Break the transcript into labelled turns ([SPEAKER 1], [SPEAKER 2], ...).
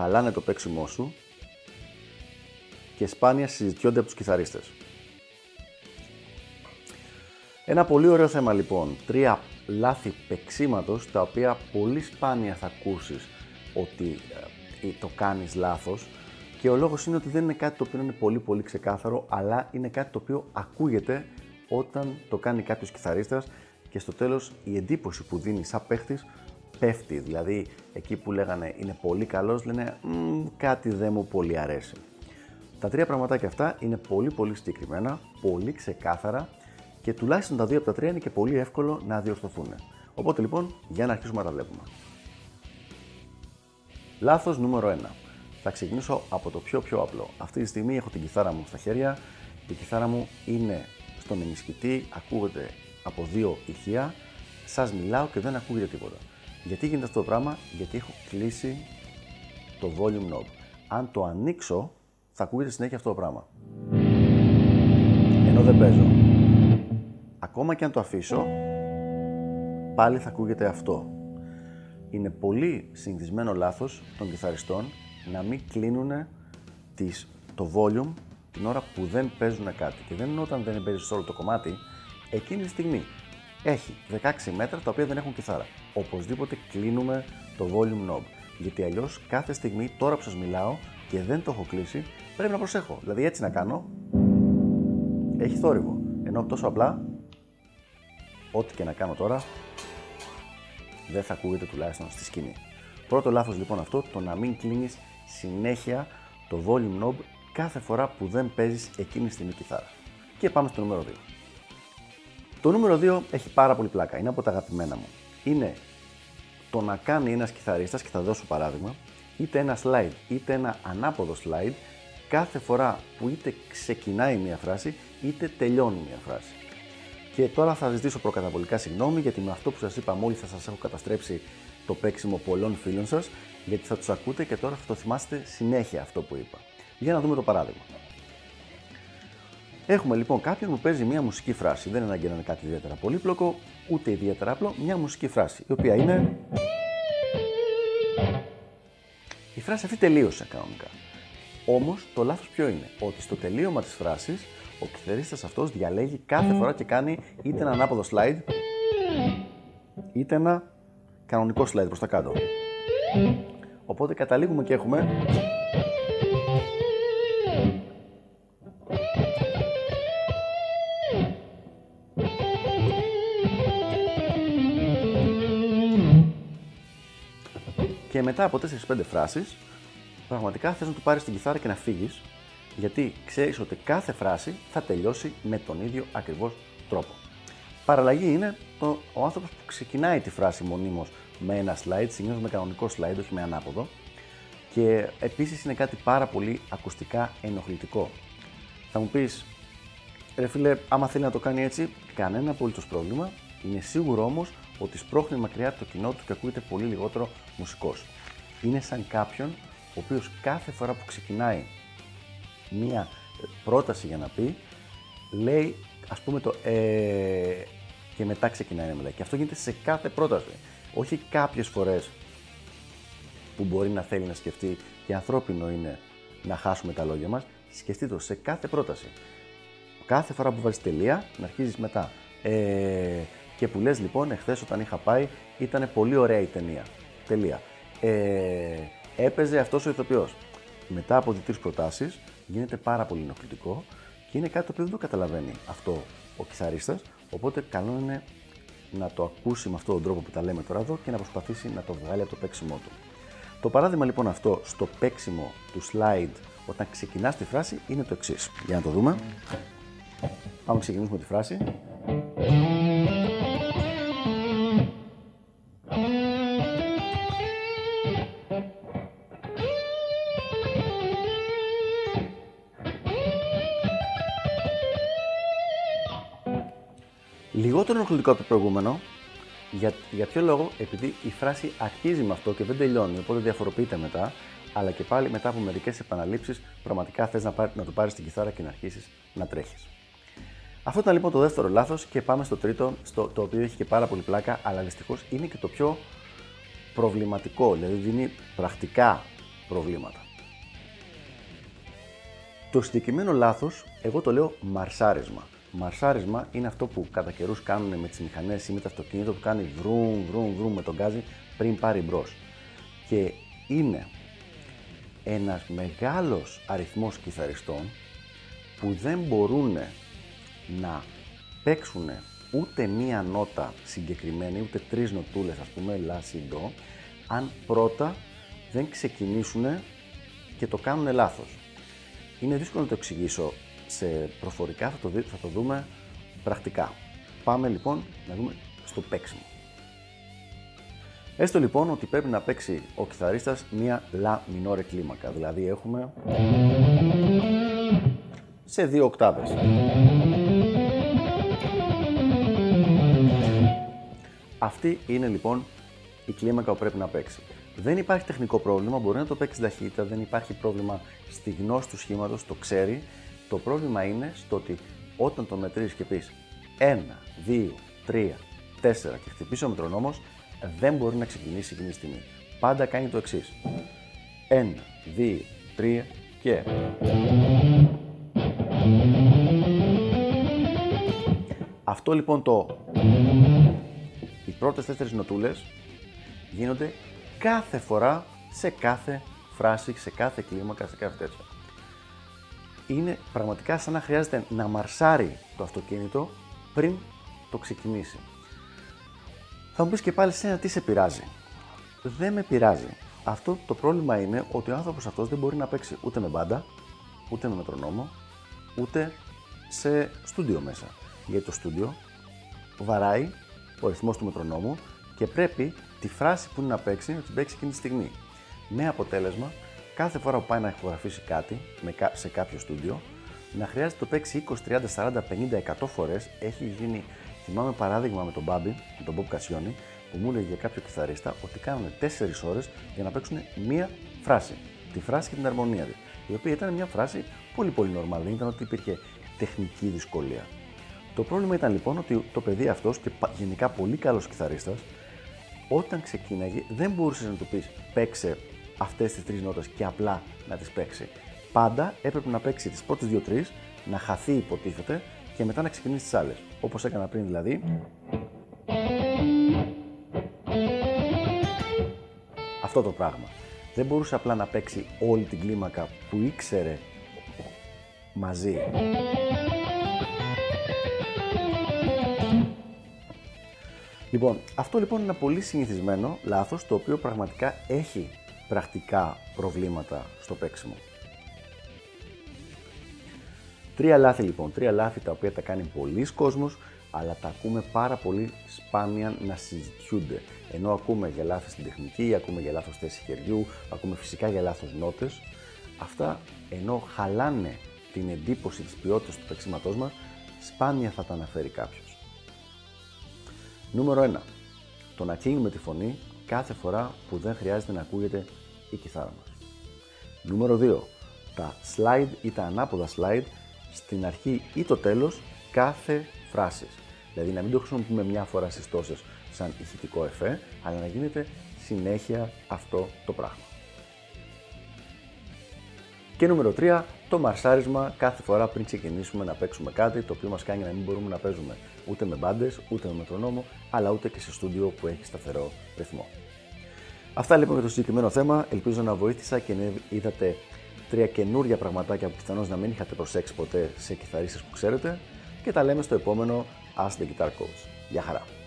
[SPEAKER 1] χαλάνε το παίξιμό σου και σπάνια συζητιόνται από τους κιθαρίστες. Ένα πολύ ωραίο θέμα λοιπόν. Τρία λάθη παίξήματος τα οποία πολύ σπάνια θα ακούσεις ότι ε, το κάνεις λάθος και ο λόγος είναι ότι δεν είναι κάτι το οποίο είναι πολύ πολύ ξεκάθαρο αλλά είναι κάτι το οποίο ακούγεται όταν το κάνει κάποιος κιθαρίστας και στο τέλος η εντύπωση που δίνει σαν παίχτης πέφτει. Δηλαδή, εκεί που λέγανε είναι πολύ καλός, λένε κάτι δεν μου πολύ αρέσει. Τα τρία πραγματάκια αυτά είναι πολύ πολύ συγκεκριμένα, πολύ ξεκάθαρα και τουλάχιστον τα δύο από τα τρία είναι και πολύ εύκολο να διορθωθούν. Οπότε λοιπόν, για να αρχίσουμε να τα βλέπουμε. Λάθος νούμερο 1. Θα ξεκινήσω από το πιο πιο απλό. Αυτή τη στιγμή έχω την κιθάρα μου στα χέρια. Η κιθάρα μου είναι στον ενισχυτή, ακούγεται από δύο ηχεία. Σας μιλάω και δεν ακούγεται τίποτα. Γιατί γίνεται αυτό το πράγμα, γιατί έχω κλείσει το volume knob. Αν το ανοίξω, θα ακούγεται συνέχεια αυτό το πράγμα. Ενώ δεν παίζω. Ακόμα και αν το αφήσω, πάλι θα ακούγεται αυτό. Είναι πολύ συνηθισμένο λάθος των κιθαριστών να μην κλείνουν τις, το volume την ώρα που δεν παίζουν κάτι. Και δεν είναι όταν δεν παίζεις όλο το κομμάτι, εκείνη τη στιγμή έχει 16 μέτρα τα οποία δεν έχουν κιθάρα. Οπωσδήποτε κλείνουμε το volume knob. Γιατί αλλιώς κάθε στιγμή τώρα που σας μιλάω και δεν το έχω κλείσει, πρέπει να προσέχω. Δηλαδή έτσι να κάνω, έχει θόρυβο. Ενώ τόσο απλά, ό,τι και να κάνω τώρα, δεν θα ακούγεται τουλάχιστον στη σκηνή. Πρώτο λάθος λοιπόν αυτό, το να μην κλείνεις συνέχεια το volume knob κάθε φορά που δεν παίζεις εκείνη τη στιγμή κιθάρα. Και πάμε στο νούμερο 2. Το νούμερο 2 έχει πάρα πολύ πλάκα, είναι από τα αγαπημένα μου. Είναι το να κάνει ένας κιθαρίστας, και θα δώσω παράδειγμα, είτε ένα slide είτε ένα ανάποδο slide, κάθε φορά που είτε ξεκινάει μια φράση είτε τελειώνει μια φράση. Και τώρα θα ζητήσω προκαταβολικά συγγνώμη γιατί με αυτό που σας είπα μόλις θα σας έχω καταστρέψει το παίξιμο πολλών φίλων σας γιατί θα τους ακούτε και τώρα θα το θυμάστε συνέχεια αυτό που είπα. Για να δούμε το παράδειγμα. Έχουμε λοιπόν κάποιον που παίζει μια μουσική φράση. Δεν είναι ανάγκη να είναι κάτι ιδιαίτερα πολύπλοκο, ούτε ιδιαίτερα απλό. Μια μουσική φράση, η οποία είναι. Η φράση αυτή τελείωσε κανονικά. Όμως το λάθος ποιο είναι, ότι στο τελείωμα της φράσης ο κιθαρίστας αυτός διαλέγει κάθε φορά και κάνει είτε ένα ανάποδο slide, είτε ένα κανονικό slide προς τα κάτω. Οπότε καταλήγουμε και έχουμε Και μετά από 4-5 φράσεις, πραγματικά θες να του πάρεις την κιθάρα και να φύγεις, γιατί ξέρεις ότι κάθε φράση θα τελειώσει με τον ίδιο ακριβώς τρόπο. Παραλλαγή είναι το, ο άνθρωπος που ξεκινάει τη φράση μονίμως με ένα slide, συνήθως με κανονικό slide, όχι με ανάποδο. Και επίσης είναι κάτι πάρα πολύ ακουστικά ενοχλητικό. Θα μου πεις, ρε φίλε, άμα θέλει να το κάνει έτσι, κανένα απολύτως πρόβλημα. Είναι σίγουρο όμως ότι σπρώχνει μακριά το κοινό του και ακούγεται πολύ λιγότερο μουσικός. Είναι σαν κάποιον ο οποίος κάθε φορά που ξεκινάει μία πρόταση για να πει, λέει ας πούμε το ε, και μετά ξεκινάει να μιλάει. Και αυτό γίνεται σε κάθε πρόταση. Όχι κάποιες φορές που μπορεί να θέλει να σκεφτεί και ανθρώπινο είναι να χάσουμε τα λόγια μας. Σκεφτείτε το σε κάθε πρόταση. Κάθε φορά που βάζεις τελεία, να αρχίζεις μετά. Ε, και που λες λοιπόν, εχθές όταν είχα πάει, ήταν πολύ ωραία η ταινία. Τελεία. Ε, έπαιζε αυτός ο ηθοποιός. Μετά από δύο-τρει προτάσεις, γίνεται πάρα πολύ ενοχλητικό και είναι κάτι το οποίο δεν το καταλαβαίνει αυτό ο κιθαρίστας, οπότε καλό είναι να το ακούσει με αυτόν τον τρόπο που τα λέμε τώρα εδώ και να προσπαθήσει να το βγάλει από το παίξιμό του. Το παράδειγμα λοιπόν αυτό στο παίξιμο του slide όταν ξεκινάς τη φράση είναι το εξής. Για να το δούμε. Πάμε να ξεκινήσουμε τη φράση. Ενοχλητικό από το προηγούμενο. Για, για ποιο λόγο, επειδή η φράση αρχίζει με αυτό και δεν τελειώνει, οπότε διαφοροποιείται μετά, αλλά και πάλι μετά από μερικές επαναλήψεις, πραγματικά θες να, πάρει, να το πάρεις την κιθάρα και να αρχίσεις να τρέχεις. Αυτό ήταν λοιπόν το δεύτερο λάθος και πάμε στο τρίτο, στο, το οποίο έχει και πάρα πολύ πλάκα, αλλά δυστυχώς είναι και το πιο προβληματικό, δηλαδή δίνει πρακτικά προβλήματα. Το συγκεκριμένο λάθος, εγώ το λέω μαρσάρισμα. Μαρσάρισμα είναι αυτό που κατά καιρούς κάνουν με τις μηχανές ή με το αυτοκίνητο που κάνει βρούμ, βρούμ, βρούμ με τον γκάζι πριν πάρει μπρος. Και είναι ένας μεγάλος αριθμός κιθαριστών που δεν μπορούν να παίξουν ούτε μία νότα συγκεκριμένη, ούτε τρεις νοτούλες, ας πούμε, λα, σι, ντο, αν πρώτα δεν ξεκινήσουν και το κάνουν λάθος. Είναι δύσκολο να το εξηγήσω σε προφορικά, θα το, θα το δούμε πρακτικά. Πάμε λοιπόν να δούμε στο παίξιμο. Έστω λοιπόν ότι πρέπει να παίξει ο κιθαρίστας μία λα μινόρε κλίμακα, δηλαδή έχουμε σε δύο οκτάβες. Αυτή είναι λοιπόν η κλίμακα που πρέπει να παίξει. Δεν υπάρχει τεχνικό πρόβλημα, μπορεί να το παίξει ταχύτητα, δεν υπάρχει πρόβλημα στη γνώση του σχήματος, το ξέρει. Το πρόβλημα είναι στο ότι όταν το μετρήσεις και πεις 1, 2, 3, 4 και χτυπήσει ο μετρονόμος, δεν μπορεί να ξεκινήσει εκείνη τη στιγμή. Πάντα κάνει το εξής. 1, 2, 3 και. Αυτό λοιπόν το οι πρώτες τέσσερις νοτούλες γίνονται κάθε φορά σε κάθε φράση, σε κάθε κλίμακα, σε κάθε τέτοια. Είναι πραγματικά σαν να χρειάζεται να μαρσάρει το αυτοκίνητο πριν το ξεκινήσει. Θα μου πεις και πάλι σένα τι σε πειράζει; Δεν με πειράζει. Αυτό το πρόβλημα είναι ότι ο άνθρωπος αυτός δεν μπορεί να παίξει ούτε με μπάντα, ούτε με μετρονόμο, ούτε σε στούντιο μέσα. Γιατί το στούντιο βαράει ο ρυθμός του μετρονόμου και πρέπει τη φράση που είναι να παίξει να την παίξει εκείνη τη στιγμή. Με αποτέλεσμα, κάθε φορά που πάει να ηχογραφήσει κάτι σε κάποιο στούντιο, να χρειάζεται το παίξει 20, 30, 40, 50, 100 φορές. Έχει γίνει, θυμάμαι παράδειγμα με τον Μπάμπη, με τον Μπομπ Κασιόνι, που μου έλεγε για κάποιο κιθαρίστα ότι κάνανε 4 ώρες για να παίξουν μία φράση. Τη φράση και την αρμονία της. Η οποία ήταν μια φράση πολύ πολύ normal, δεν ήταν ότι υπήρχε τεχνική δυσκολία. Το πρόβλημα ήταν λοιπόν ότι το παιδί αυτός και γενικά πολύ καλός κιθαρίστας, όταν ξεκίναγε δεν μπορούσες να του πεις παίξε αυτές τις τρεις νότες και απλά να τις παίξει. Πάντα έπρεπε να παίξει τις πρώτες δύο-τρεις, να χαθεί υποτίθεται και μετά να ξεκινήσει τις άλλες. Όπως έκανα πριν δηλαδή. Αυτό το πράγμα. Δεν μπορούσε απλά να παίξει όλη την κλίμακα που ήξερε μαζί. Λοιπόν, αυτό λοιπόν είναι ένα πολύ συνηθισμένο λάθος το οποίο πραγματικά έχει πρακτικά προβλήματα στο παίξιμο. Τρία λάθη λοιπόν, τρία λάθη τα οποία τα κάνει πολλοί κόσμος, αλλά τα ακούμε πάρα πολύ σπάνια να συζητιούνται. Ενώ ακούμε για λάθη στην τεχνική, ακούμε για λάθος θέση χεριού, ακούμε φυσικά για λάθος νότες, αυτά ενώ χαλάνε την εντύπωση της ποιότητας του παίξηματός μας, σπάνια θα τα αναφέρει κάποιος. Νούμερο 1. Το να κλείνουμε τη φωνή κάθε φορά που δεν χρειάζεται να ακούγεται η κιθάρα μας. Νούμερο 2. Τα slide ή τα ανάποδα slide στην αρχή ή το τέλος κάθε φράσης. Δηλαδή να μην το χρησιμοποιούμε μια φορά στις τόσες σαν ηχητικό εφέ, αλλά να γίνεται συνέχεια αυτό το πράγμα. Και νούμερο 3, το μαρσάρισμα κάθε φορά πριν ξεκινήσουμε να παίξουμε κάτι το οποίο μας κάνει να μην μπορούμε να παίζουμε ούτε με μπάντες, ούτε με μετρονόμο, αλλά ούτε και σε στούντιο που έχει σταθερό ρυθμό. Αυτά λοιπόν για το συγκεκριμένο θέμα. Ελπίζω να βοήθησα και να είδατε τρία καινούργια πραγματάκια που πιθανώς να μην είχατε προσέξει ποτέ σε κιθαρίστες που ξέρετε και τα λέμε στο επόμενο Ask the Guitar Coach. Γεια χαρά!